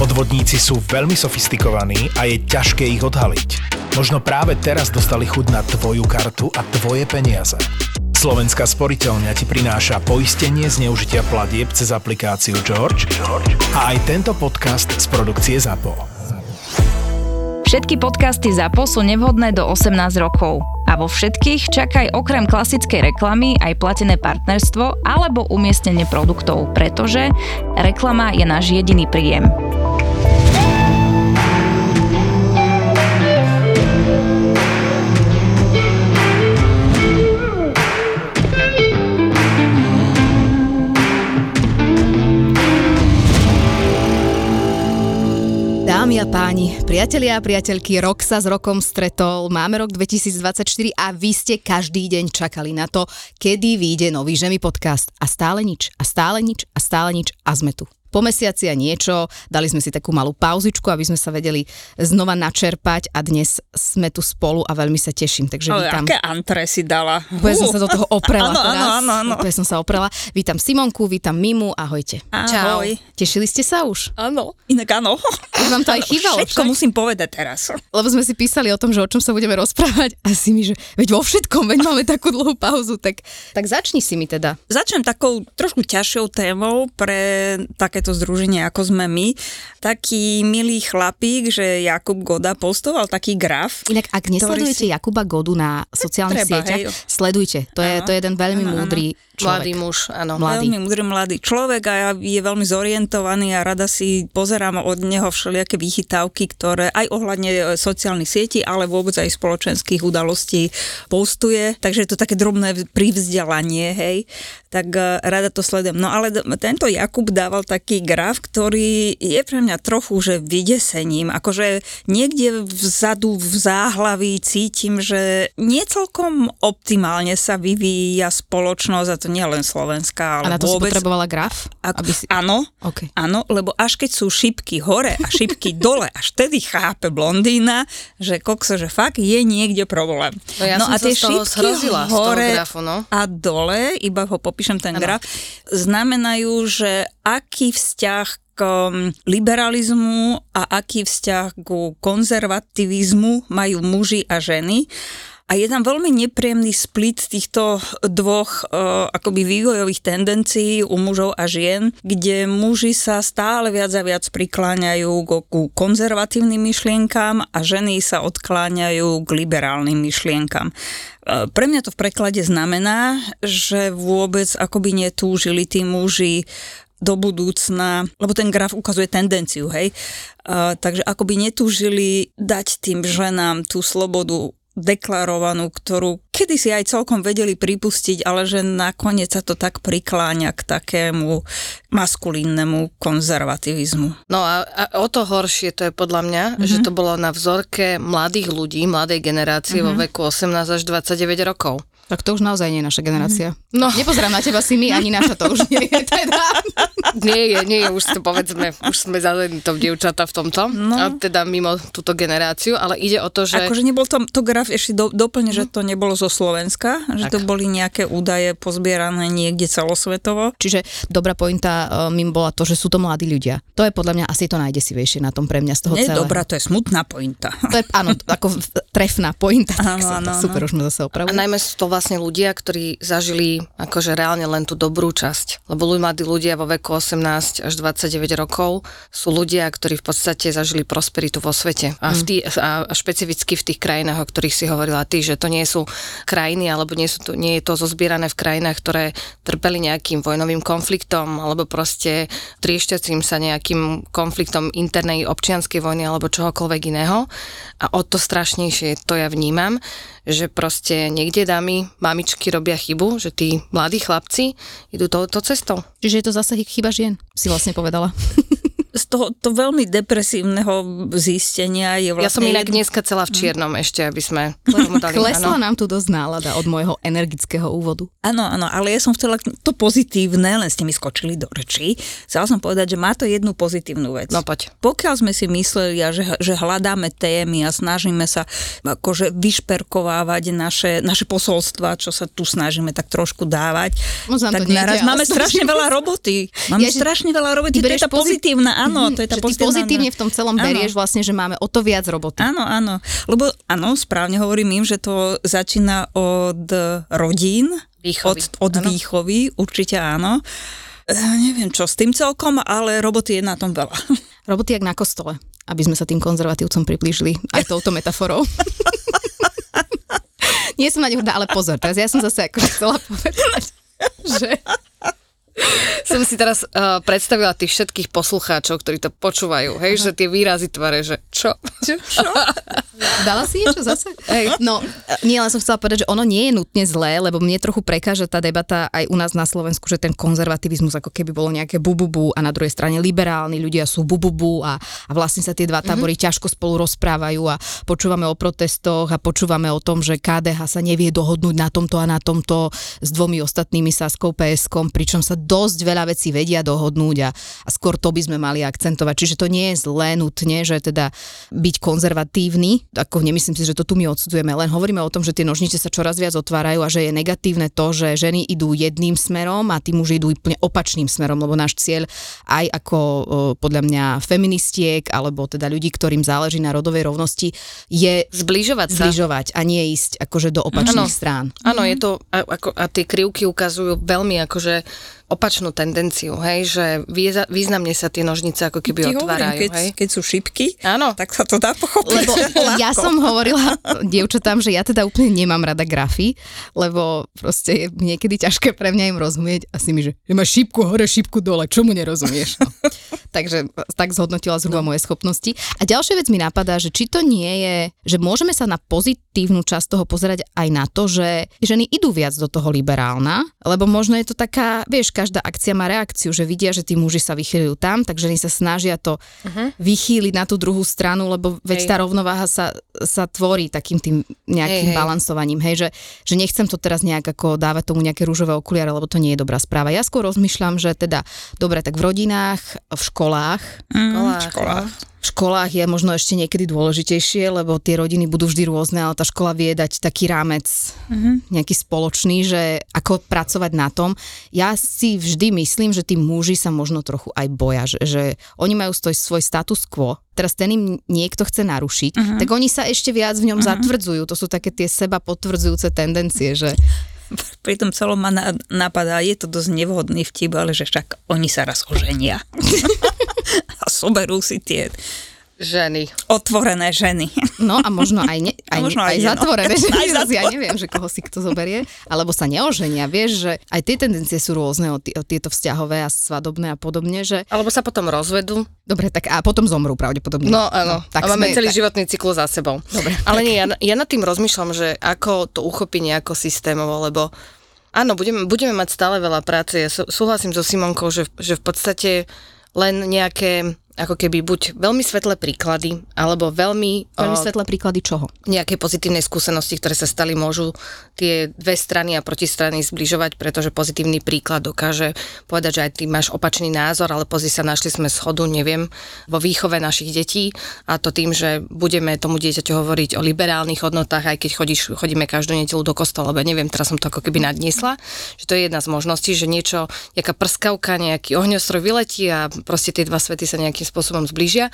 Podvodníci sú veľmi sofistikovaní a je ťažké ich odhaliť. Možno práve teraz dostali chud na tvoju kartu a tvoje peniaze. Slovenská sporiteľňa ti prináša poistenie zneužitia platieb cez aplikáciu George, George a aj tento podcast z produkcie ZAPO. Všetky podcasty ZAPO sú nevhodné do 18 rokov. A vo všetkých čakaj okrem klasickej reklamy aj platené partnerstvo alebo umiestnenie produktov, pretože reklama je náš jediný príjem. Dámy a páni, priatelia a priateľky, rok sa s rokom stretol, máme rok 2024 a vy ste každý deň čakali na to, kedy vyjde nový Žemi podcast. A stále nič, a stále nič, a stále nič a sme tu po mesiaci a niečo, dali sme si takú malú pauzičku, aby sme sa vedeli znova načerpať a dnes sme tu spolu a veľmi sa teším. Takže Ale vítam. aké antre si dala? Úplne som sa do toho oprela Áno, áno, teraz. áno. Úplne som sa oprela. Vítam Simonku, vítam Mimu, ahojte. Ahoj. Tešili ste sa už? Áno. Inak áno. Už vám to aj chýbalo. Všetko však? musím povedať teraz. Lebo sme si písali o tom, že o čom sa budeme rozprávať a si mi, že veď vo všetkom, veď máme takú dlhú pauzu, tak, tak začni si mi teda. Začnem takou trošku ťažšou témou pre takéto združenie, ako sme my. Taký milý chlapík, že Jakub Goda postoval taký graf. Inak, ak nesledujete si- Jakuba Godu na sociálnych Treba, sieťach, hej. sledujte. To je, Áno. to je jeden veľmi áno. múdry človek. Mladý muž, áno. Mladý. Veľmi múdry mladý človek a je veľmi zorientovaný a rada si pozerám od neho všelijaké vychytávky, ktoré aj ohľadne e, sociálnych sietí, ale vôbec aj spoločenských udalostí postuje. Takže je to také drobné privzdelanie, hej. Tak e, rada to sledujem. No ale tento Jakub dával taký graf, ktorý je pre mňa trochu, že vydesením. Akože niekde vzadu v záhlaví cítim, že nie celkom optimálne sa vyvíja spoločnosť, a to nie len Slovenská, A ale na to si vôbec. potrebovala graf? Ako, Aby si... Áno, OK. áno, lebo až keď sú šipky hore a šipky dole, až vtedy chápe blondína, že kokso, že fakt je niekde problém. No ja som a tie šipky zhrozila, z toho hore grafu, no. a dole, iba ho popíšem ten graf, znamenajú, že aký vzťah k um, liberalizmu a aký vzťah ku konzervativizmu majú muži a ženy. A je tam veľmi nepríjemný split týchto dvoch uh, akoby vývojových tendencií u mužov a žien, kde muži sa stále viac a viac prikláňajú ku, konzervatívnym myšlienkám a ženy sa odkláňajú k liberálnym myšlienkam. Uh, Pre mňa to v preklade znamená, že vôbec akoby netúžili tí muži do budúcna, lebo ten graf ukazuje tendenciu, hej, uh, takže akoby netúžili dať tým ženám tú slobodu deklarovanú, ktorú kedysi aj celkom vedeli pripustiť, ale že nakoniec sa to tak prikláňa k takému maskulínnemu konzervativizmu. No a, a o to horšie to je podľa mňa, mm-hmm. že to bolo na vzorke mladých ľudí, mladej generácie mm-hmm. vo veku 18 až 29 rokov. Tak to už naozaj nie je naša generácia. No. Nepozerám na teba si my, ani naša to už nie je teda. Nie je, nie je, už to povedzme, už sme zalení to dievčata v tomto, no. a teda mimo túto generáciu, ale ide o to, že... Akože nebol to, to graf ešte do, doplne, že to nebolo zo Slovenska, že to boli nejaké údaje pozbierané niekde celosvetovo. Čiže dobrá pointa mým bola to, že sú to mladí ľudia. To je podľa mňa asi to najdesivejšie na tom pre mňa z toho Nie, celého. dobrá, to je smutná pointa. To je, áno, ako trefná pointa. tak Áno, sa, áno, super, áno. už sme zase A opravili. najmä sú to vlastne ľudia, ktorí zažili akože reálne len tú dobrú časť. Lebo mladí ľudia vo veku 18 až 29 rokov sú ľudia, ktorí v podstate zažili prosperitu vo svete. A, v tý, a a špecificky v tých krajinách, o ktorých si hovorila ty, že to nie sú krajiny, alebo nie, sú to, nie je to zozbierané v krajinách, ktoré trpeli nejakým vojnovým konfliktom, alebo proste triešťacím sa nejakým konfliktom internej občianskej vojny, alebo čohokoľvek iného. A o to strašnejšie to ja vnímam, že proste niekde dámy, mamičky robia chybu, že tí mladí chlapci idú touto cestou. Čiže je to zase chyba žien, si vlastne povedala. z toho to veľmi depresívneho zistenia je vlastne... Ja som inak jedno- dneska celá v čiernom ešte, aby sme dali, Klesla áno. nám tu dosť nálada od môjho energického úvodu. Áno, áno, ale ja som chcela to pozitívne, len ste mi skočili do rečí. Chcela som povedať, že má to jednu pozitívnu vec. No poď. Pokiaľ sme si mysleli, že, že hľadáme témy a snažíme sa akože vyšperkovávať naše, naše posolstva, čo sa tu snažíme tak trošku dávať, to tak nejde, naraz máme strašne veľa roboty. Máme Ja, strašne veľa roboty. ty To je tá pozit- pozitívna, áno, áno, to je tá že ty pozitívna- pozitívne v tom celom Áno. berieš vlastne, že máme o to viac roboty. Áno, áno. Lebo áno, správne hovorím im, že to začína od rodín, Výchovy. od, od Áno. výchovy, určite áno. E, neviem čo s tým celkom, ale roboty je na tom veľa. Roboty jak na kostole, aby sme sa tým konzervatívcom priblížili aj touto metaforou. Nie som na ňu hrdá, ale pozor, teraz ja som zase ako chcela povedať, že Som si teraz uh, predstavila tých všetkých poslucháčov, ktorí to počúvajú, hej, že tie výrazy tvare, že čo? Dala si niečo zase? Hej. No, nie, len som chcela povedať, že ono nie je nutne zlé, lebo mne trochu prekáža tá debata aj u nás na Slovensku, že ten konzervativizmus ako keby bolo nejaké bububu a na druhej strane liberálni ľudia sú bububu a, a vlastne sa tie dva tábory mm-hmm. ťažko spolu rozprávajú a počúvame o protestoch a počúvame o tom, že KDH sa nevie dohodnúť na tomto a na tomto s dvomi ostatnými Saskou PSkom, pričom sa dosť veľa vecí vedia dohodnúť a, a skôr to by sme mali akcentovať. Čiže to nie je zlé nutne, že teda byť konzervatívny, ako nemyslím si, že to tu my odsudzujeme, len hovoríme o tom, že tie nožnice sa čoraz viac otvárajú a že je negatívne to, že ženy idú jedným smerom a tí muži idú úplne opačným smerom, lebo náš cieľ aj ako podľa mňa feministiek alebo teda ľudí, ktorým záleží na rodovej rovnosti, je Zbližovať sa. zbližovať a nie ísť akože do opačných Áno. strán. Áno, je to, a, ako, a tie krivky ukazujú veľmi akože opačnú tendenciu, hej, že významne sa tie nožnice ako keby Ti hovorím, otvárajú, keď, hej. keď sú šipky, Áno. tak sa to dá pochopiť. Lebo ja som hovorila dievčatám, že ja teda úplne nemám rada grafy, lebo proste je niekedy ťažké pre mňa im rozumieť a si mi, že že máš šípku hore, šípku dole, čomu nerozumieš? No. Takže tak zhodnotila zhruba moje schopnosti. A ďalšia vec mi napadá, že či to nie je, že môžeme sa na pozitívnu časť toho pozerať aj na to, že ženy idú viac do toho liberálna, lebo možno je to taká, vieš, každá akcia má reakciu, že vidia, že tí muži sa vychýľujú tam, tak ženy sa snažia to uh-huh. vychýliť na tú druhú stranu, lebo veď Hej. tá rovnováha sa, sa tvorí takým tým nejakým Hej, balansovaním, hej, že, že nechcem to teraz nejak ako dávať tomu nejaké rúžové okuliare, lebo to nie je dobrá správa. Ja skôr rozmýšľam, že teda, dobre, tak v rodinách, v školách, Školách, školách. v školách je možno ešte niekedy dôležitejšie, lebo tie rodiny budú vždy rôzne, ale tá škola vie dať taký rámec mm-hmm. nejaký spoločný, že ako pracovať na tom. Ja si vždy myslím, že tí muži sa možno trochu aj boja, že, že oni majú svoj status quo, teraz ten im niekto chce narušiť, uh-huh. tak oni sa ešte viac v ňom uh-huh. zatvrdzujú. To sú také tie seba potvrdzujúce tendencie, že Pri tom celom ma na, napadá, je to dosť nevhodný vtip, ale že však oni sa raz oženia. a soberú si tie ženy. otvorené ženy. No a možno aj, ne, aj, A možno aj, aj no. zatvorené. Že Aj ja neviem, že koho si kto zoberie. Alebo sa neoženia. Vieš, že aj tie tendencie sú rôzne od, od tieto vzťahové a svadobné a podobne. Že... Alebo sa potom rozvedú. Dobre, tak a potom zomrú pravdepodobne. No áno, tak a máme sme- celý tak- životný cyklus za sebou. Dobre, Ale nie, ja, ja nad tým rozmýšľam, že ako to uchopiť nejako systémovo, lebo áno, budeme, budeme mať stále veľa práce. Ja sú- súhlasím so Simonkou, že, že v podstate len nejaké ako keby buď veľmi svetlé príklady, alebo veľmi, Veľmi o, svetlé príklady čoho? nejaké pozitívnej skúsenosti, ktoré sa stali, môžu tie dve strany a protistrany zbližovať, pretože pozitívny príklad dokáže povedať, že aj ty máš opačný názor, ale pozri sa, našli sme schodu, neviem, vo výchove našich detí a to tým, že budeme tomu dieťaťu hovoriť o liberálnych hodnotách, aj keď chodíš, chodíme každú nedelu do kostola, lebo neviem, teraz som to ako keby nadniesla, že to je jedna z možností, že niečo, nejaká prskavka, nejaký ohňostroj vyletí a proste tie dva svety sa nejakým spôsobom zblížia.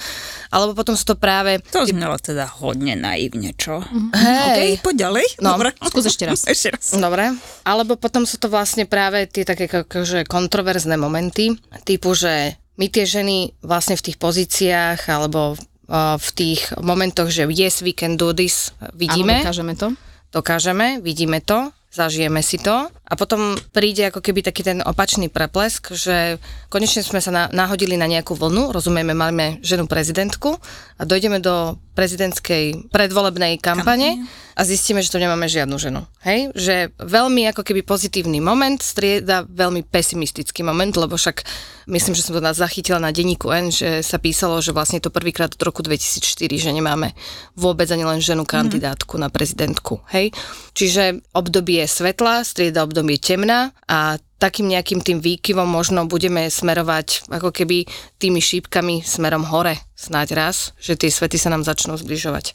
Alebo potom sú to práve To znelo teda hodne naivne, čo? Hej. OK, poď ďalej. No, Dobre. skús ešte raz. ešte raz. Dobre. Alebo potom sú to vlastne práve tie také akože kontroverzné momenty, typu, že my tie ženy vlastne v tých pozíciách alebo uh, v tých momentoch, že yes, we can do this, vidíme, Áno, dokážeme to. dokážeme, vidíme to, zažijeme si to a potom príde ako keby taký ten opačný preplesk, že konečne sme sa na, nahodili na nejakú vlnu, rozumieme, máme ženu prezidentku a dojdeme do prezidentskej predvolebnej kampane a zistíme, že tu nemáme žiadnu ženu. Hej? Že veľmi ako keby pozitívny moment strieda veľmi pesimistický moment, lebo však myslím, že som to nás zachytila na denníku N, že sa písalo, že vlastne to prvýkrát od roku 2004, že nemáme vôbec ani len ženu kandidátku na prezidentku. Hej? Čiže obdobie svetla strieda obdobie temna a takým nejakým tým výkyvom možno budeme smerovať ako keby tými šípkami smerom hore snáď raz, že tie svety sa nám začnú zbližovať.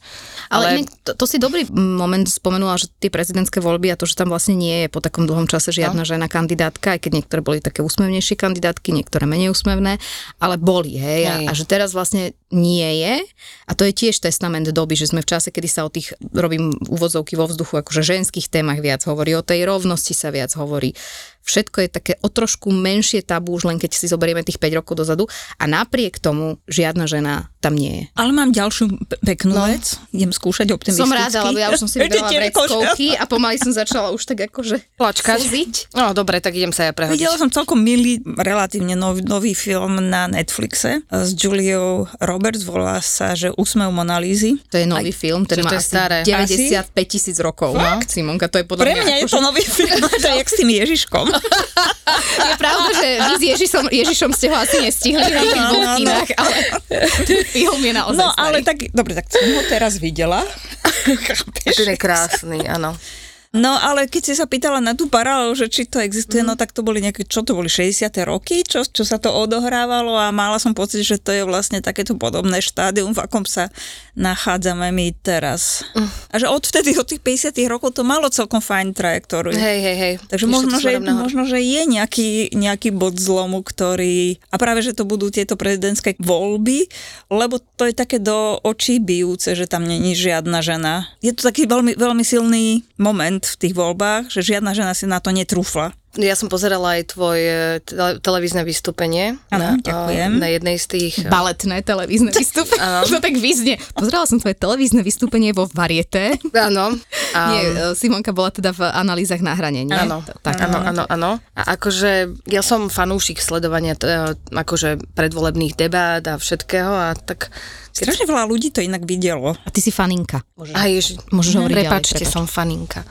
Ale, Ale to, to si dobrý moment spomenula, že tie prezidentské voľby a to, že tam vlastne nie je po takom dlhom čase žiadna no. žena kandidátka, aj keď niektoré boli také úsmevnejšie kandidátky, niektoré menej úsmevné, ale boli, hej, hej. A, a že teraz vlastne nie je a to je tiež testament doby, že sme v čase, kedy sa o tých, robím úvodzovky vo vzduchu, akože ženských témach viac hovorí, o tej rovnosti sa viac hovorí, všetko je také o trošku menšie tabu, už len keď si zoberieme tých 5 rokov dozadu a napriek tomu žiadna žena tam nie je. Ale mám ďalšiu peknú no. vec, idem skúšať optimisticky. Som ráda, lebo ja už som si vybrala vreckovky a pomaly som začala už tak akože plačkať. No dobre, tak idem sa ja prehodiť. Videla som celkom milý, relatívne nový, nový film na Netflixe s Juliou Roberts, volá sa, že Úsmev Monalízy. To je nový Aj, film, ten má asi staré. 95 tisíc rokov. No? Simonka, to je podľa Pre mňa je to akože- nový film, to je jak s tým Ježiškom. je pravda, že vy s Ježišom, Ježišom ste ho asi nestihli na tých dvoch kinách, ale ten film je naozaj No starý. ale tak, dobre, tak som ho teraz videla. Ten je krásny, áno. No ale keď si sa pýtala na tú paralelu, že či to existuje, mm. no tak to boli nejaké, čo to boli, 60. roky, čo, čo sa to odohrávalo a mala som pocit, že to je vlastne takéto podobné štádium, v akom sa nachádzame my teraz. Mm. A že odvtedy, od tých 50. rokov to malo celkom fajn trajektóriu. Hej, hej, hej. Takže možno že, možno, že je nejaký, nejaký bod zlomu, ktorý... A práve, že to budú tieto prezidentské voľby, lebo to je také do očí bijúce, že tam není žiadna žena. Je to taký veľmi, veľmi silný moment v tých voľbách, že žiadna žena si na to netrúfla. Ja som pozerala aj tvoje tele- televízne vystúpenie. Áno, ďakujem. Na jednej z tých... Baletné televízne vystúpenie. To tak vyznie. Pozerala som tvoje televízne vystúpenie vo Variete. Áno. Nie, e, Simonka bola teda v analýzach na hrane, nie? Áno, tak, áno, áno, áno. A akože ja som fanúšik sledovania t- akože predvolebných debát a všetkého a tak Strašne veľa ľudí to inak videlo. A ty si faninka. Môžeš, a ježi, môžeš hovoriť Prepačte, ďalej, som faninka.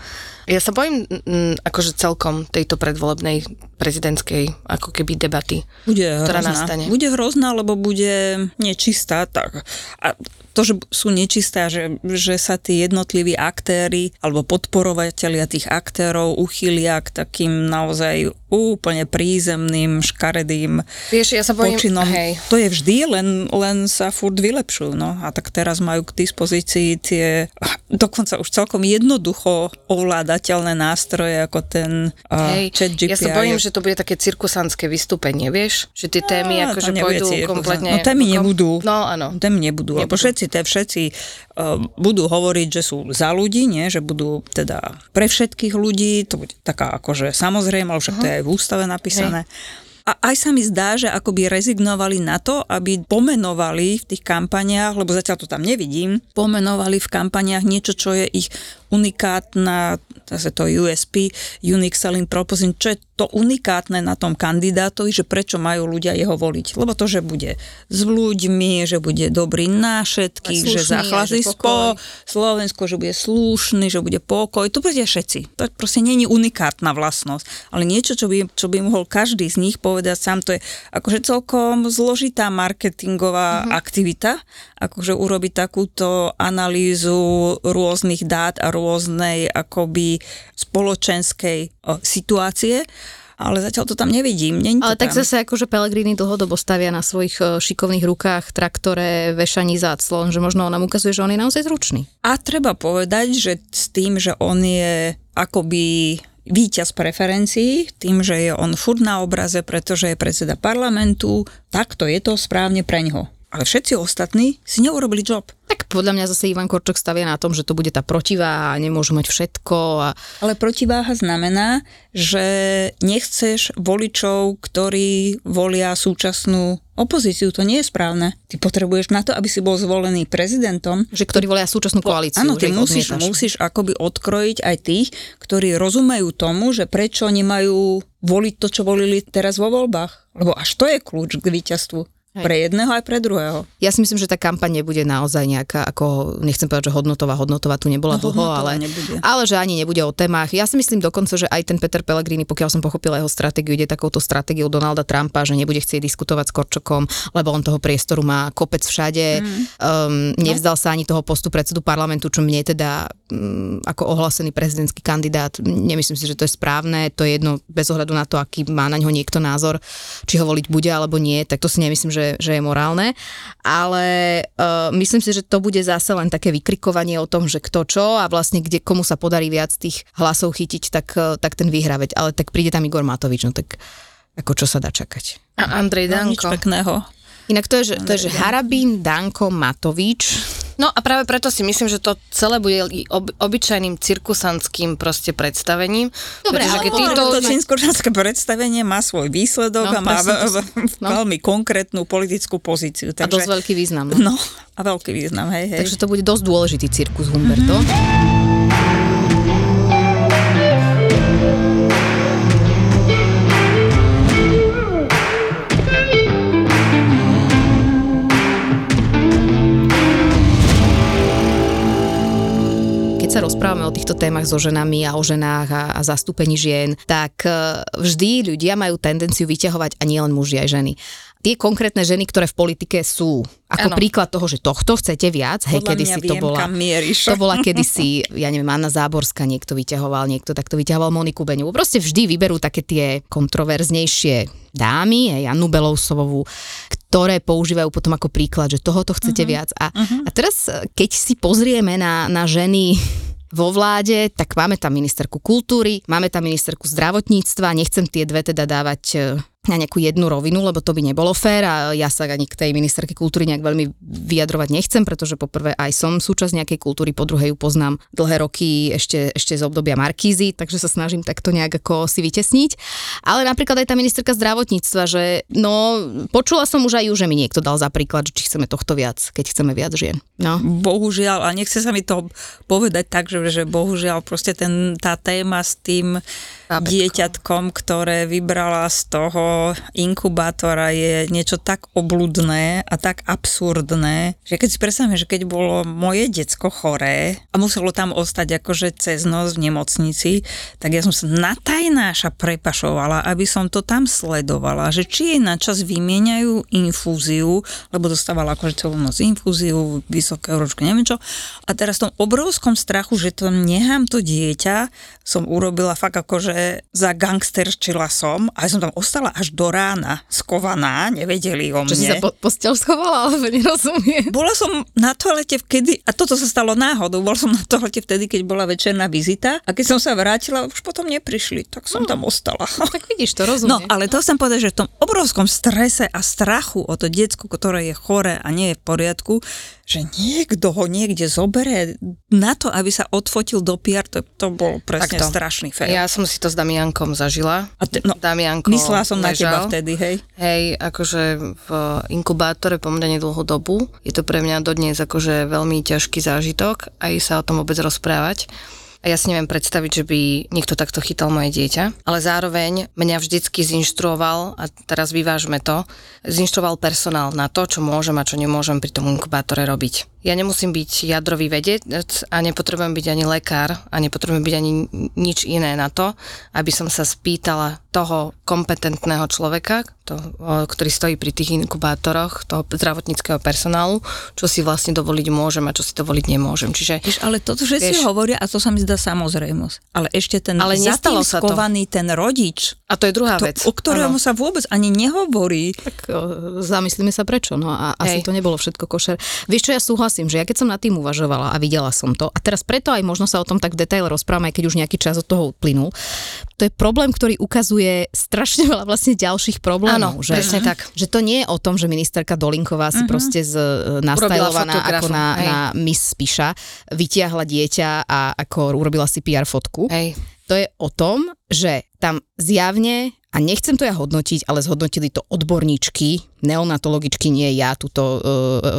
Ja sa bojím m, akože celkom tejto predvolebnej prezidentskej ako keby debaty, bude ktorá hrozná. nastane. Bude hrozná, lebo bude nečistá. Tak. A to, že sú nečisté, že, že sa tí jednotliví aktéry alebo podporovatelia tých aktérov uchylia k takým naozaj úplne prízemným, škaredým Vieš, ja sa bojím, počinom. Hej. To je vždy, len, len sa furt vylepšujú. No. A tak teraz majú k dispozícii tie dokonca už celkom jednoducho ovládateľné nástroje ako ten uh, hej. chat GPI. Ja sa bojím, že to bude také cirkusantské vystúpenie, vieš? Že tie témy no, akože pôjdu kompletne... No témy nebudú. No áno. Témy nebudú. nebudú. Lebo všetci, te, všetci uh, budú hovoriť, že sú za ľudí, nie? že budú teda pre všetkých ľudí, to bude taká akože samozrejme, ale však to je aj v ústave napísané. Hej. A aj sa mi zdá, že akoby rezignovali na to, aby pomenovali v tých kampaniách, lebo zatiaľ to tam nevidím, pomenovali v kampaniách niečo, čo je ich unikátna, zase to USP, Unique Selling Proposition, čo je to unikátne na tom kandidátovi, že prečo majú ľudia jeho voliť. Lebo to, že bude s ľuďmi, že bude dobrý na všetkých, slušný, že zachladí spo Slovensko, že bude slušný, že bude pokoj, to bude všetci. To proste není unikátna vlastnosť, ale niečo, čo by, čo by mohol každý z nich povedať sám, to je akože celkom zložitá marketingová uh-huh. aktivita, akože urobiť takúto analýzu rôznych dát a rôznej akoby spoločenskej o, situácie ale zatiaľ to tam nevidím. Nie ale tam. tak zase akože Pelegrini dlhodobo stavia na svojich šikovných rukách traktore, vešaní záclon, že možno nám ukazuje, že on je naozaj zručný. A treba povedať, že s tým, že on je akoby víťaz preferencií, tým, že je on furt na obraze, pretože je predseda parlamentu, tak to je to správne pre ňoho ale všetci ostatní si neurobili job. Tak podľa mňa zase Ivan Korčok stavia na tom, že to bude tá protiváha a nemôžu mať všetko. A... Ale protiváha znamená, že nechceš voličov, ktorí volia súčasnú opozíciu. To nie je správne. Ty potrebuješ na to, aby si bol zvolený prezidentom. Že ktorí volia súčasnú koalíciu. Áno, ty musíš, musíš akoby odkrojiť aj tých, ktorí rozumejú tomu, že prečo nemajú voliť to, čo volili teraz vo voľbách. Lebo až to je kľúč k víťazstvu Hej. Pre jedného aj pre druhého. Ja si myslím, že tá kampaň nebude naozaj nejaká, ako, nechcem povedať, že hodnotová, hodnotová tu nebola No, dlho, ale, nebude. ale že ani nebude o témach. Ja si myslím dokonca, že aj ten Peter Pellegrini, pokiaľ som pochopila jeho stratégiu, ide takouto stratégiou Donalda Trumpa, že nebude chcieť diskutovať s Korčokom, lebo on toho priestoru má kopec všade. Mm. Um, nevzdal sa ani toho postu predsedu parlamentu, čo mne teda um, ako ohlásený prezidentský kandidát, nemyslím si, že to je správne, to je jedno bez ohľadu na to, aký má na ňo niekto názor, či ho voliť bude alebo nie, tak to si nemyslím, že, že je morálne. Ale uh, myslím si, že to bude zase len také vykrikovanie o tom, že kto čo a vlastne kde komu sa podarí viac tých hlasov chytiť, tak, uh, tak ten vyhrá. Veď, ale tak príde tam Igor Matovič, no tak ako čo sa dá čakať. A Andrej No, nič Danko. pekného. Inak to je, že, to je, že Harabín, Danko, Matovič. No a práve preto si myslím, že to celé bude i ob, obyčajným cirkusantským proste predstavením. Dobre, pretože ale keď to- týto... To čínsko predstavenie má svoj výsledok No, a má presne to v, v, no. veľmi konkrétnu politickú pozíciu. A dosť Takže, veľký význam. No. no, a veľký význam, hej, hej. Takže to bude dosť dôležitý cirkus Humberto. keď sa rozprávame o týchto témach so ženami a o ženách a, a zastúpení žien, tak e, vždy ľudia majú tendenciu vyťahovať a nielen muži, aj ženy. Tie konkrétne ženy, ktoré v politike sú, ako Áno. príklad toho, že tohto chcete viac, hej, Podľa kedy mňa si to viem, bola... To bola kedysi, ja neviem, Anna Záborská niekto vyťahoval, niekto takto vyťahoval Moniku Beňovú. Proste vždy vyberú také tie kontroverznejšie dámy, aj Annu Belousovovú, ktoré používajú potom ako príklad, že tohoto chcete uh-huh. viac. A, uh-huh. a teraz, keď si pozrieme na, na ženy vo vláde, tak máme tam ministerku kultúry, máme tam ministerku zdravotníctva, nechcem tie dve teda dávať e, na nejakú jednu rovinu, lebo to by nebolo fér a ja sa ani k tej ministerke kultúry nejak veľmi vyjadrovať nechcem, pretože poprvé aj som súčasť nejakej kultúry, po druhé ju poznám dlhé roky ešte, ešte z obdobia Markízy, takže sa snažím takto nejak ako si vytesniť. Ale napríklad aj tá ministerka zdravotníctva, že no, počula som už aj ju, že mi niekto dal za príklad, či chceme tohto viac, keď chceme viac žien. No. Bohužiaľ, a nechce sa mi to povedať tak, že, že bohužiaľ proste ten, tá téma s tým Bábätko. dieťatkom, ktoré vybrala z toho inkubátora je niečo tak obludné a tak absurdné, že keď si predstavíme, že keď bolo moje decko choré a muselo tam ostať akože cez noc v nemocnici, tak ja som sa natajnáša prepašovala, aby som to tam sledovala, že či jej na čas vymieňajú infúziu, lebo dostávala akože celú noc infúziu, vysoké ročky, neviem čo. A teraz v tom obrovskom strachu, že to nechám to dieťa, som urobila fakt akože za gangsterčila som a ja som tam ostala až do rána skovaná, nevedeli o mne. Čo si sa po, postel schovala, alebo nerozumiem. Bola som na toalete vtedy, a toto sa stalo náhodou, bola som na toalete vtedy, keď bola večerná vizita a keď som sa vrátila, už potom neprišli, tak som tam ostala. Tak vidíš, to No, rozumiem. ale to chcem povedať, že v tom obrovskom strese a strachu o to diecko, ktoré je chore a nie je v poriadku, že niekto ho niekde zobere na to, aby sa odfotil do PR, to, to bol presne Takto. strašný fér. Ja som si to s Damiankom zažila. A te- no, Damianko Myslela som na teba ležal. vtedy, hej. Hej, akože v inkubátore pomerne dlhú dobu. Je to pre mňa dodnes akože veľmi ťažký zážitok, aj sa o tom vôbec rozprávať. A ja si neviem predstaviť, že by niekto takto chytal moje dieťa, ale zároveň mňa vždycky zinštruoval, a teraz vyvážme to, zinštruoval personál na to, čo môžem a čo nemôžem pri tom inkubátore robiť. Ja nemusím byť jadrový vedec a nepotrebujem byť ani lekár a nepotrebujem byť ani nič iné na to, aby som sa spýtala toho kompetentného človeka, to, ktorý stojí pri tých inkubátoroch, toho zdravotníckého personálu, čo si vlastne dovoliť môžem a čo si dovoliť nemôžem. Čiže Vieš, ale toto všetci Vieš- hovoria a to sa mi zdá samozrejmosť. Ale ešte ten Ale za nestalo tým sa to. ten rodič, a to je druhá to, vec. o ktorému Áno. sa vôbec ani nehovorí. Tak zamyslíme sa prečo, no a asi Hej. to nebolo všetko košer. Vieš čo, ja súhlasím, že ja keď som nad tým uvažovala a videla som to, a teraz preto aj možno sa o tom tak v detaile rozprávame, keď už nejaký čas od toho uplynul, to je problém, ktorý ukazuje strašne veľa vlastne ďalších problémov. Áno, že, presne tak. Že to nie je o tom, že ministerka Dolinková si proste z, e, nastajlovaná ako na, hej. na Miss Spiša, vytiahla dieťa a ako urobila si PR fotku. Hej. To je o tom, že tam zjavne a nechcem to ja hodnotiť, ale zhodnotili to odborníčky, neonatologičky, nie ja, túto uh,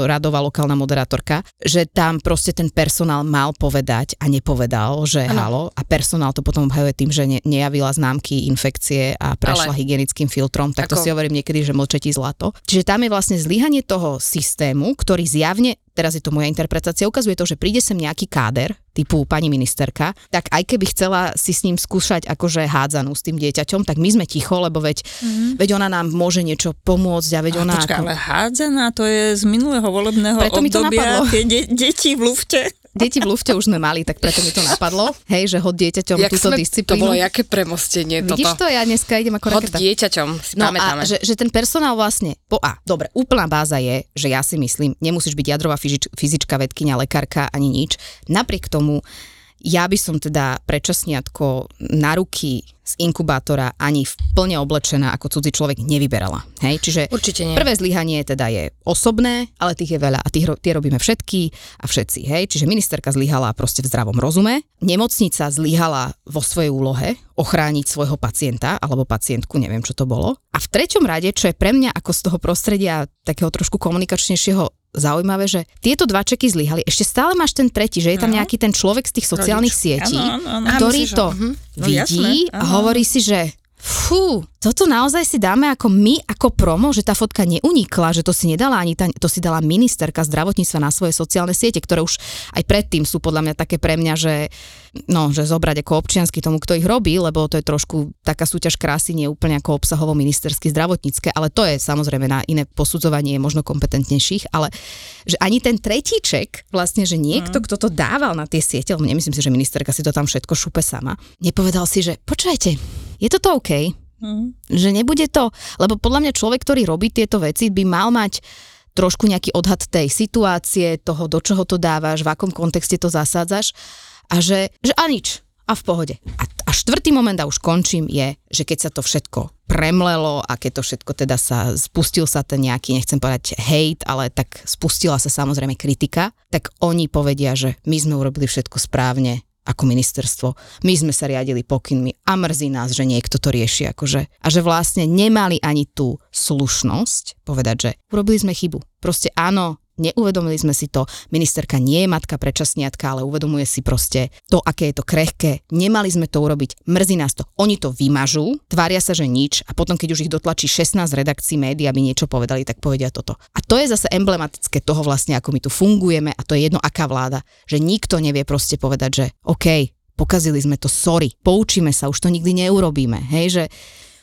radová lokálna moderátorka, že tam proste ten personál mal povedať a nepovedal, že ano. halo a personál to potom obhajuje tým, že ne, nejavila známky infekcie a prešla ale... hygienickým filtrom, tak Ako? to si hovorím niekedy, že mlčetí zlato. Čiže tam je vlastne zlyhanie toho systému, ktorý zjavne teraz je to moja interpretácia, ukazuje to, že príde sem nejaký káder, typu pani ministerka, tak aj keby chcela si s ním skúšať akože hádzanú s tým dieťaťom, tak my sme ticho, lebo veď, mm-hmm. veď ona nám môže niečo pomôcť a veď a ona... Počka, ako... ale hádzaná to je z minulého volebného Preto obdobia, mi to napadlo. tie de- deti v lufte. Deti v lufte už sme mali, tak preto mi to napadlo. Hej, že hod dieťaťom Jak túto sme, disciplínu. To bolo jaké premostenie Vidíš toto? to, ja dneska idem ako Hod raketa. dieťaťom, si no pamätáme. A že, že ten personál vlastne, po A, dobre, úplná báza je, že ja si myslím, nemusíš byť jadrová fyzič, fyzička, vedkynia, lekárka ani nič. Napriek tomu, ja by som teda prečasniatko na ruky z inkubátora ani v plne oblečená ako cudzí človek nevyberala. Hej? Čiže Určite nie. prvé zlyhanie teda je osobné, ale tých je veľa a tých, tie robíme všetky a všetci. Hej? Čiže ministerka zlyhala proste v zdravom rozume, nemocnica zlyhala vo svojej úlohe ochrániť svojho pacienta alebo pacientku, neviem čo to bolo. A v treťom rade, čo je pre mňa ako z toho prostredia takého trošku komunikačnejšieho zaujímavé, že tieto dva čeky zlyhali. Ešte stále máš ten tretí, že je tam nejaký ten človek z tých sociálnych Rodič. sietí, ano, ano, ano. ktorý myslíš, to uh-huh. vidí no, a hovorí si, že fú, toto naozaj si dáme ako my, ako promo, že tá fotka neunikla, že to si nedala ani tá, to si dala ministerka zdravotníctva na svoje sociálne siete, ktoré už aj predtým sú podľa mňa také pre mňa, že no, že zobrať ako občiansky tomu, kto ich robí, lebo to je trošku taká súťaž krásy, nie úplne ako obsahovo ministersky zdravotnícke, ale to je samozrejme na iné posudzovanie možno kompetentnejších, ale že ani ten tretíček, vlastne, že niekto, mm. kto to dával na tie siete, lebo nemyslím si, že ministerka si to tam všetko šupe sama, nepovedal si, že počujete, je toto OK? Mm. Že nebude to, lebo podľa mňa človek, ktorý robí tieto veci, by mal mať trošku nejaký odhad tej situácie, toho, do čoho to dávaš, v akom kontexte to zasádzaš a že, že a nič, a v pohode. A, a štvrtý moment, a už končím, je, že keď sa to všetko premlelo a keď to všetko teda sa, spustil sa ten nejaký, nechcem povedať hate, ale tak spustila sa samozrejme kritika, tak oni povedia, že my sme urobili všetko správne, ako ministerstvo. My sme sa riadili pokynmi a mrzí nás, že niekto to rieši akože. A že vlastne nemali ani tú slušnosť povedať, že urobili sme chybu. Proste áno, neuvedomili sme si to, ministerka nie je matka prečasniatka, ale uvedomuje si proste to, aké je to krehké, nemali sme to urobiť, mrzí nás to, oni to vymažú, tvária sa, že nič a potom, keď už ich dotlačí 16 redakcií médií, aby niečo povedali, tak povedia toto. A to je zase emblematické toho vlastne, ako my tu fungujeme a to je jedno, aká vláda, že nikto nevie proste povedať, že OK, pokazili sme to, sorry, poučíme sa, už to nikdy neurobíme, hej, že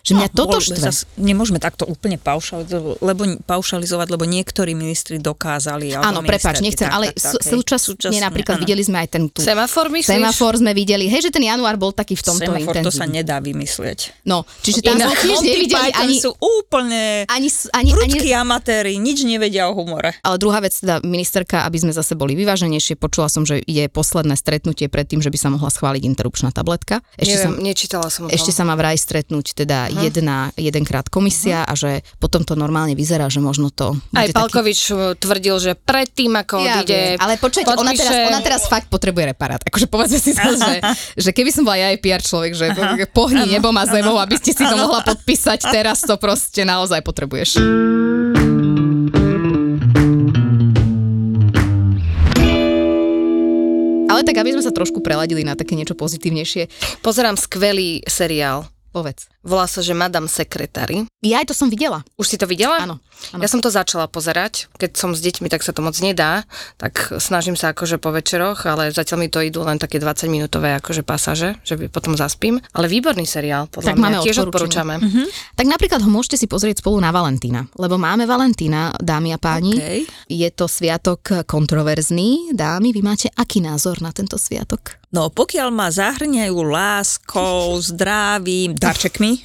že mňa no, toto štve. Zas, nemôžeme takto úplne paušalizovať, lebo, paušalizovať, lebo niektorí ministri dokázali. Áno, prepáč, nechcem, tak, ale tak, tak, súčasne napríklad áno. videli sme aj ten tu. Semafor myslíš? Semafor sme videli, hej, že ten január bol taký v tomto Semafor to sa nedá vymyslieť. No, čiže tam sme tiež nevideli ani... sú úplne ani, ani, ani, amatéri, nič nevedia o humore. Ale druhá vec, teda ministerka, aby sme zase boli vyváženejšie, počula som, že je posledné stretnutie pred tým, že by sa mohla schváliť interrupčná tabletka. Ešte Neviem, som, nečítala som Ešte sa má vraj stretnúť teda uh-huh. jedna, jedenkrát komisia uh-huh. a že potom to normálne vyzerá, že možno to... Aj Palkovič taký... tvrdil, že predtým, ako ja odíde... Ale podpíše... ona, teraz, ona teraz fakt potrebuje reparát. Akože povedzme si zase, že, že keby som bola ja aj PR človek, že Aha. pohni ano. nebom a zemou, aby ste si to mohla podpísať, teraz to proste naozaj potrebuješ. Ale tak, aby sme sa trošku preladili na také niečo pozitívnejšie. Pozerám skvelý seriál. Povedz. Volá sa, že Madame Sekretári. Ja aj to som videla. Už si to videla? Áno. Ano. Ja som to začala pozerať, keď som s deťmi, tak sa to moc nedá, tak snažím sa akože po večeroch, ale zatiaľ mi to idú len také 20 minútové akože pasáže, že potom zaspím. Ale výborný seriál, podľa tak mňa, máme tiež odporúčame. Uh-huh. Tak napríklad ho môžete si pozrieť spolu na Valentína, lebo máme Valentína, dámy a páni. Okay. Je to sviatok kontroverzný. Dámy, vy máte aký názor na tento sviatok? No pokiaľ ma zahrňajú láskou, zdravím, darčekmi,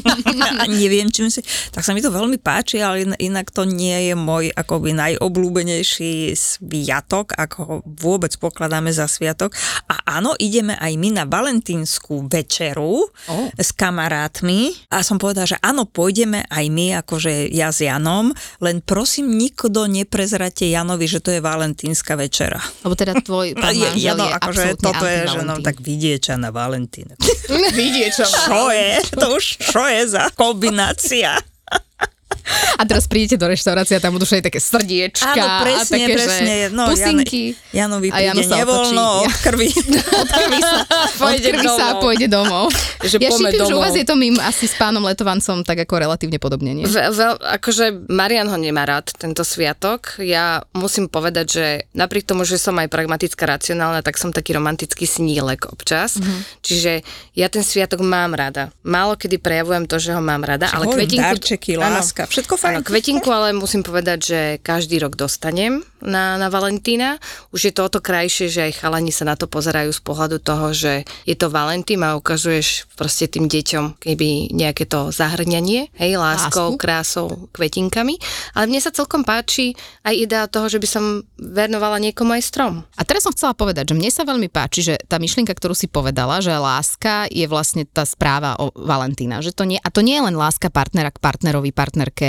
neviem čím si, tak sa mi to veľmi páči, ale in, inak to nie je môj akoby najobľúbenejší sviatok, ako ho vôbec pokladáme za sviatok. A áno, ideme aj my na valentínsku večeru oh. s kamarátmi a som povedala, že áno, pôjdeme aj my, akože ja s Janom, len prosím, nikto neprezrate Janovi, že to je valentínska večera. Lebo teda tvoj pán je, je, no, je akože toto je, že no, tak vidieča na Valentín. vidieča na Čo je? To už čo je za kombinácia? A teraz prídete do reštaurácie a tam budú všetky také srdiečka Áno, presne, a také, presne. no, pusinky. Jan, Janovi a Jano sa nevoľno otočí. od krvi. od krvi sa, od krvi sa a pôjde domov. Že ja šípim, že u domov. vás je to mým asi s pánom Letovancom tak ako relatívne podobne, nie? Ve, veľ, akože Marian ho nemá rád, tento sviatok. Ja musím povedať, že napriek tomu, že som aj pragmatická, racionálna, tak som taký romantický snílek občas. Mhm. Mm-hmm. Čiže ja ten sviatok mám rada. Málo kedy prejavujem to, že ho mám rada, ale Hovorím, kvetinku... darčeky, láska, všetko fajn. Áno, kvetinku ale musím povedať, že každý rok dostanem na, na Valentína. Už je to o to krajšie, že aj chalani sa na to pozerajú z pohľadu toho, že je to Valentín a ukazuješ proste tým deťom keby nejaké to zahrňanie, hej, láskou, Lásku. krásou, kvetinkami. Ale mne sa celkom páči aj idea toho, že by som venovala niekomu aj strom. A teraz som chcela povedať, že mne sa veľmi páči, že tá myšlienka, ktorú si povedala, že láska je vlastne tá správa o Valentína. Že to nie, a to nie je len láska partnera k partnerovi, partnerke,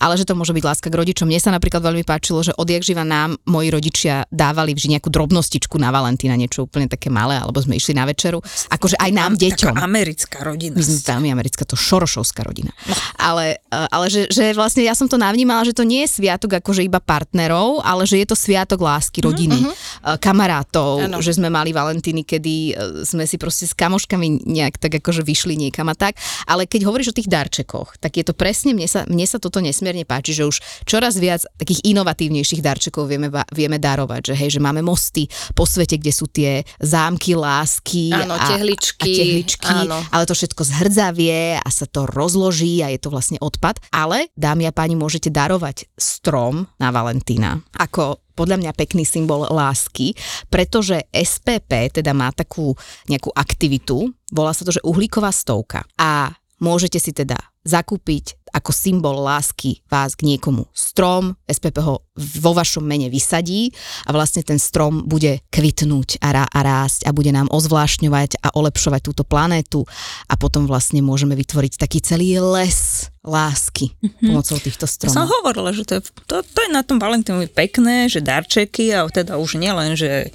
ale že to môže byť láska k rodičom. Mne sa napríklad veľmi páčilo, že odjak živa nám moji rodičia dávali vždy nejakú drobnostičku na Valentína, niečo úplne také malé, alebo sme išli na večeru. Akože aj nám, deťom. Taká americká rodina. My sme veľmi americká, to šorošovská rodina. Ale, eh, ale že, že vlastne ja som to navnímala, že to nie je sviatok akože iba partnerov, ale že je to sviatok lásky, rodiny, uh-huh. Kamarátov, Áno. že sme mali Valentíny, kedy eh, sme si proste s kamoškami nejak tak akože vyšli niekam a tak. Ale keď hovoríš o tých darčekoch, tak je to presne, mne sa, mne sa toto nesmierne páči, že už čoraz viac takých inovatívnejších darčekov vieme, vieme darovať, že hej, že máme mosty po svete, kde sú tie zámky lásky Áno, a, tehličky, a tehličky áno. ale to všetko zhrdzavie a sa to rozloží a je to vlastne odpad. Ale, dámy a páni, môžete darovať strom na Valentína ako podľa mňa pekný symbol lásky, pretože SPP teda má takú nejakú aktivitu, volá sa to, že uhlíková stovka. A môžete si teda zakúpiť ako symbol lásky vás k niekomu strom, SPP ho vo vašom mene vysadí a vlastne ten strom bude kvitnúť a, rá, a rásť a bude nám ozvlášňovať a olepšovať túto planétu a potom vlastne môžeme vytvoriť taký celý les lásky mm-hmm. pomocou týchto Ja som stromov. hovorila, že to je, to, to je na tom Valentínovi pekné, že darčeky a teda už nielen, že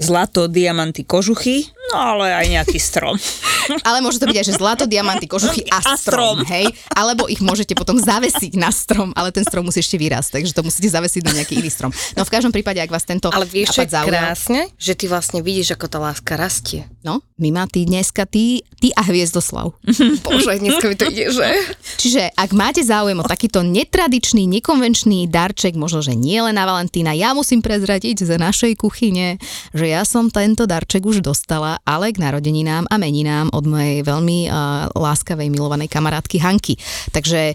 zlato, diamanty, kožuchy, no ale aj nejaký strom. Ale môže to byť aj, že zlato, diamanty, kožuchy a A strom, strom. hej? Alebo ich môžete potom zavesiť na strom, ale ten strom musí ešte vyrásť, takže to musíte zavesiť na nejaký iný strom. No v každom prípade, ak vás tento Ale vieš, čo je zaujal, krásne? Že ty vlastne vidíš, ako tá láska rastie. no, my má ty dneska, ty, ty a Hviezdoslav. Bože, dneska mi to ide, že? Čiže ak máte záujem o takýto netradičný, nekonvenčný darček, možno, že nie len na Valentína, ja musím prezradiť z našej kuchyne, že ja som tento darček už dostala, ale k narodeninám a meninám od mojej veľmi uh, láskavej, milovanej kamarátky Hanky. Takže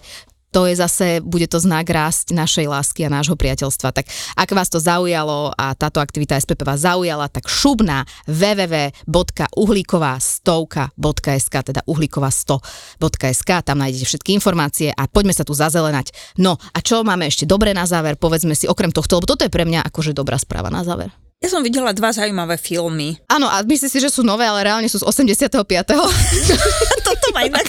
to je zase, bude to znak rásť našej lásky a nášho priateľstva. Tak ak vás to zaujalo a táto aktivita SPP vás zaujala, tak šup na www.uhlíková100.sk, teda uhlíková100.sk, tam nájdete všetky informácie a poďme sa tu zazelenať. No a čo máme ešte dobré na záver, povedzme si okrem tohto, lebo toto je pre mňa akože dobrá správa na záver. Ja som videla dva zaujímavé filmy. Áno, a myslíš si, že sú nové, ale reálne sú z 85. Toto ma inak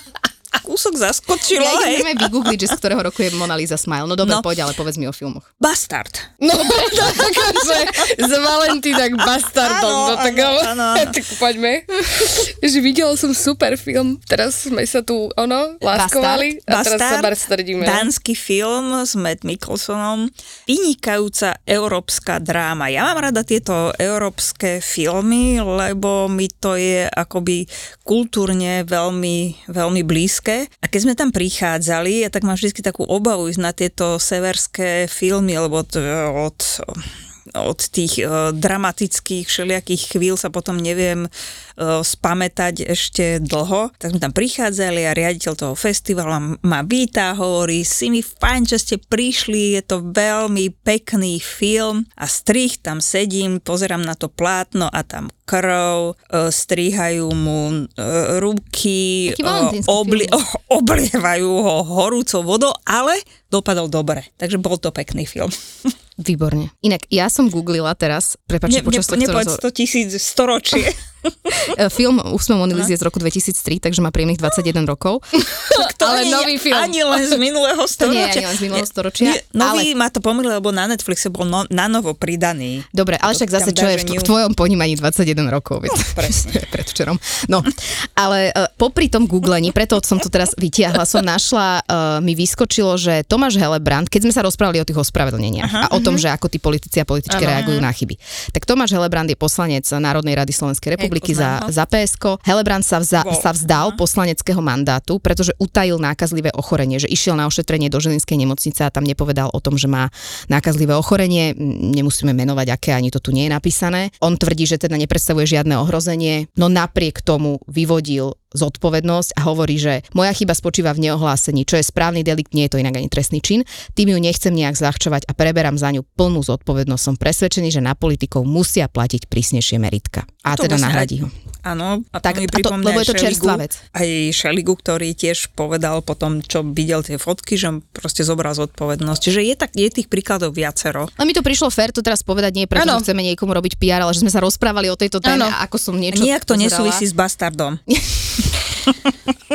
kúsok zaskočilo, Ja hej. ideme vygoogliť, že z ktorého roku je Mona Lisa Smile. No dobre, No. poď, ale povedz mi o filmoch. Bastard. No, tak akože z Valentína k bastardom, Áno, no tak, áno, áno, áno. tak poďme. že videla som super film, teraz sme sa tu, ono, láskovali a teraz sa bastardíme. dánsky film s Matt Mikkelsonom. Vynikajúca európska dráma. Ja mám rada tieto európske filmy, lebo mi to je akoby kultúrne veľmi, veľmi blízke. A keď sme tam prichádzali, ja tak mám vždy takú obavu ísť na tieto severské filmy, lebo to, od od tých uh, dramatických všelijakých chvíľ sa potom neviem uh, spamätať ešte dlho. Tak sme tam prichádzali a riaditeľ toho festivalu ma víta, hovorí, si mi fajn, že ste prišli, je to veľmi pekný film a strich tam sedím, pozerám na to plátno a tam krv, uh, strihajú mu ruky, obli- oblievajú ho horúcou vodou, ale dopadol dobre. Takže bol to pekný film. Výborne. Inak ja som googlila teraz, prepáčte, ne, počas ne, tohto 100 tisíc storočie. E, film Úsmev Mony je z roku 2003, takže má príjemných 21 rokov. to ale nový film. Ani len z minulého storočia. To nie ani len z minulého storočia. Nie, nový ale... má to pomýle, lebo na Netflixe bol no, na novo pridaný. Dobre, ale však zase čo je v, v tvojom ponímaní 21 rokov. No, presne. Predvčerom. No, ale uh, popri tom googlení, preto som to teraz vytiahla, som našla, uh, mi vyskočilo, že Tomáš Helebrand, keď sme sa rozprávali o tých ospravedlneniach Aha, a o tom, uh-huh. že ako tí politici a političky ano, reagujú na chyby. Tak Tomáš Helebrand je poslanec Národnej rady Slovenskej republiky za, za PSK. Helebrand sa, vza, sa vzdal poslaneckého mandátu, pretože utajil nákazlivé ochorenie, že išiel na ošetrenie do Žilinskej nemocnice a tam nepovedal o tom, že má nákazlivé ochorenie. Nemusíme menovať, aké ani to tu nie je napísané. On tvrdí, že teda nepredstavuje žiadne ohrozenie, no napriek tomu vyvodil zodpovednosť a hovorí, že moja chyba spočíva v neohlásení, čo je správny delikt, nie je to inak ani trestný čin. Tým ju nechcem nejak zľahčovať a preberám za ňu plnú zodpovednosť. Som presvedčený, že na politikov musia platiť prísnejšie meritka. A to teda nahradí ho. Áno, a tak, mi a to, lebo je to čerstvá vec. Aj Šeligu, ktorý tiež povedal potom, čo videl tie fotky, že proste zobral zodpovednosť. Že je, tak, je tých príkladov viacero. A mi to prišlo fér to teraz povedať, nie preto, ano. že chceme niekomu robiť PR, ale že sme sa rozprávali o tejto téme, ano. ako som niečo Nijak to pozerala. nesúvisí s bastardom.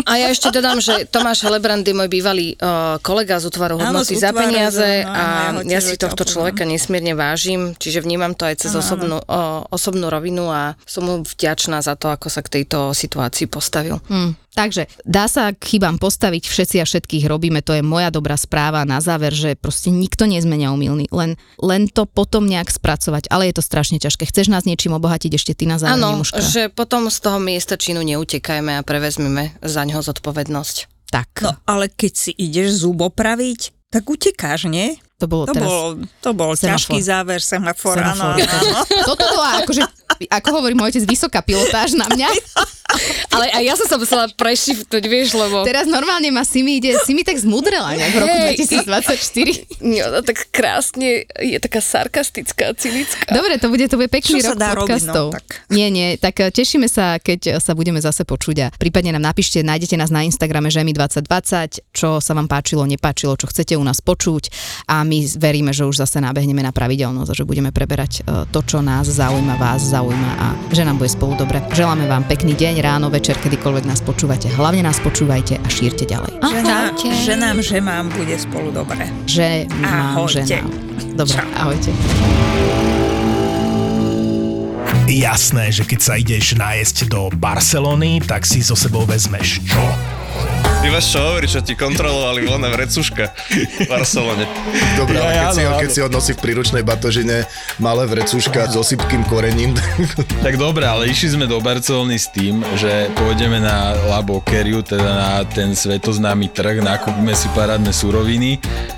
A ja ešte dodám, že Tomáš Helebrand je môj bývalý uh, kolega z útvaru hodnoty za peniaze no, a ja, ja si tohto človeka nesmierne vážim, čiže vnímam to aj cez ano, osobnú, uh, osobnú rovinu a som mu vďačná za to, ako sa k tejto situácii postavil. Hmm. Takže dá sa k chybám postaviť, všetci a všetkých robíme, to je moja dobrá správa na záver, že proste nikto nie umilný, len, len to potom nejak spracovať, ale je to strašne ťažké. Chceš nás niečím obohatiť ešte ty na záver, Áno, že potom z toho miesta činu neutekajme a prevezmeme za ňo zodpovednosť. Tak. No ale keď si ideš zubopraviť, tak utekáš, nie? To bolo to teraz... Bol, to bol semafor. ťažký záver, semafor, semafor áno, áno. Toto bola akože, ako hovorí môj otec, vysoká pilotáž na mňa. Ale aj ja som sa musela prešiftovať, vieš, lebo... Teraz normálne ma Simi ide, Simi tak zmudrela nejak v roku 2024. Jo, no tak krásne, je taká sarkastická, cynická. Dobre, to bude, to bude pekný Čo rok podcastov. Robiť, no, tak. Nie, nie, tak eh, tešíme sa, keď sa budeme zase počuť a prípadne nám napíšte, nájdete nás na Instagrame Žemi 2020, čo sa vám páčilo, nepáčilo, čo chcete u nás počuť a my veríme, že už zase nábehneme na pravidelnosť a že budeme preberať eh, to, čo nás zaujíma, vás zaujíma a že nám bude spolu dobre. Želáme vám pekný deň, ráno, večer, kedykoľvek nás počúvate. Hlavne nás počúvajte a šírte ďalej. Že, nám, že nám, že mám, bude spolu dobre. Že mám, ahojte. že nám. Dobre, Čau. ahojte. Jasné, že keď sa ideš nájsť do Barcelony, tak si so sebou vezmeš čo? Ty máš čo hovoriť, čo ti kontrolovali voľná vrecuška v Barcelone. Dobre, ale keď, si keď si ho nosí v príručnej batožine malé vrecuška s osypkým korením. Tak dobre, ale išli sme do Barcelony s tým, že pôjdeme na La Boqueriu, teda na ten svetoznámy trh, nakúpime si parádne suroviny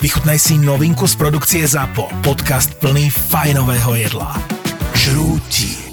Vychutnaj si novinku z produkcie ZAPO. Podcast plný fajnového jedla. Žrúti.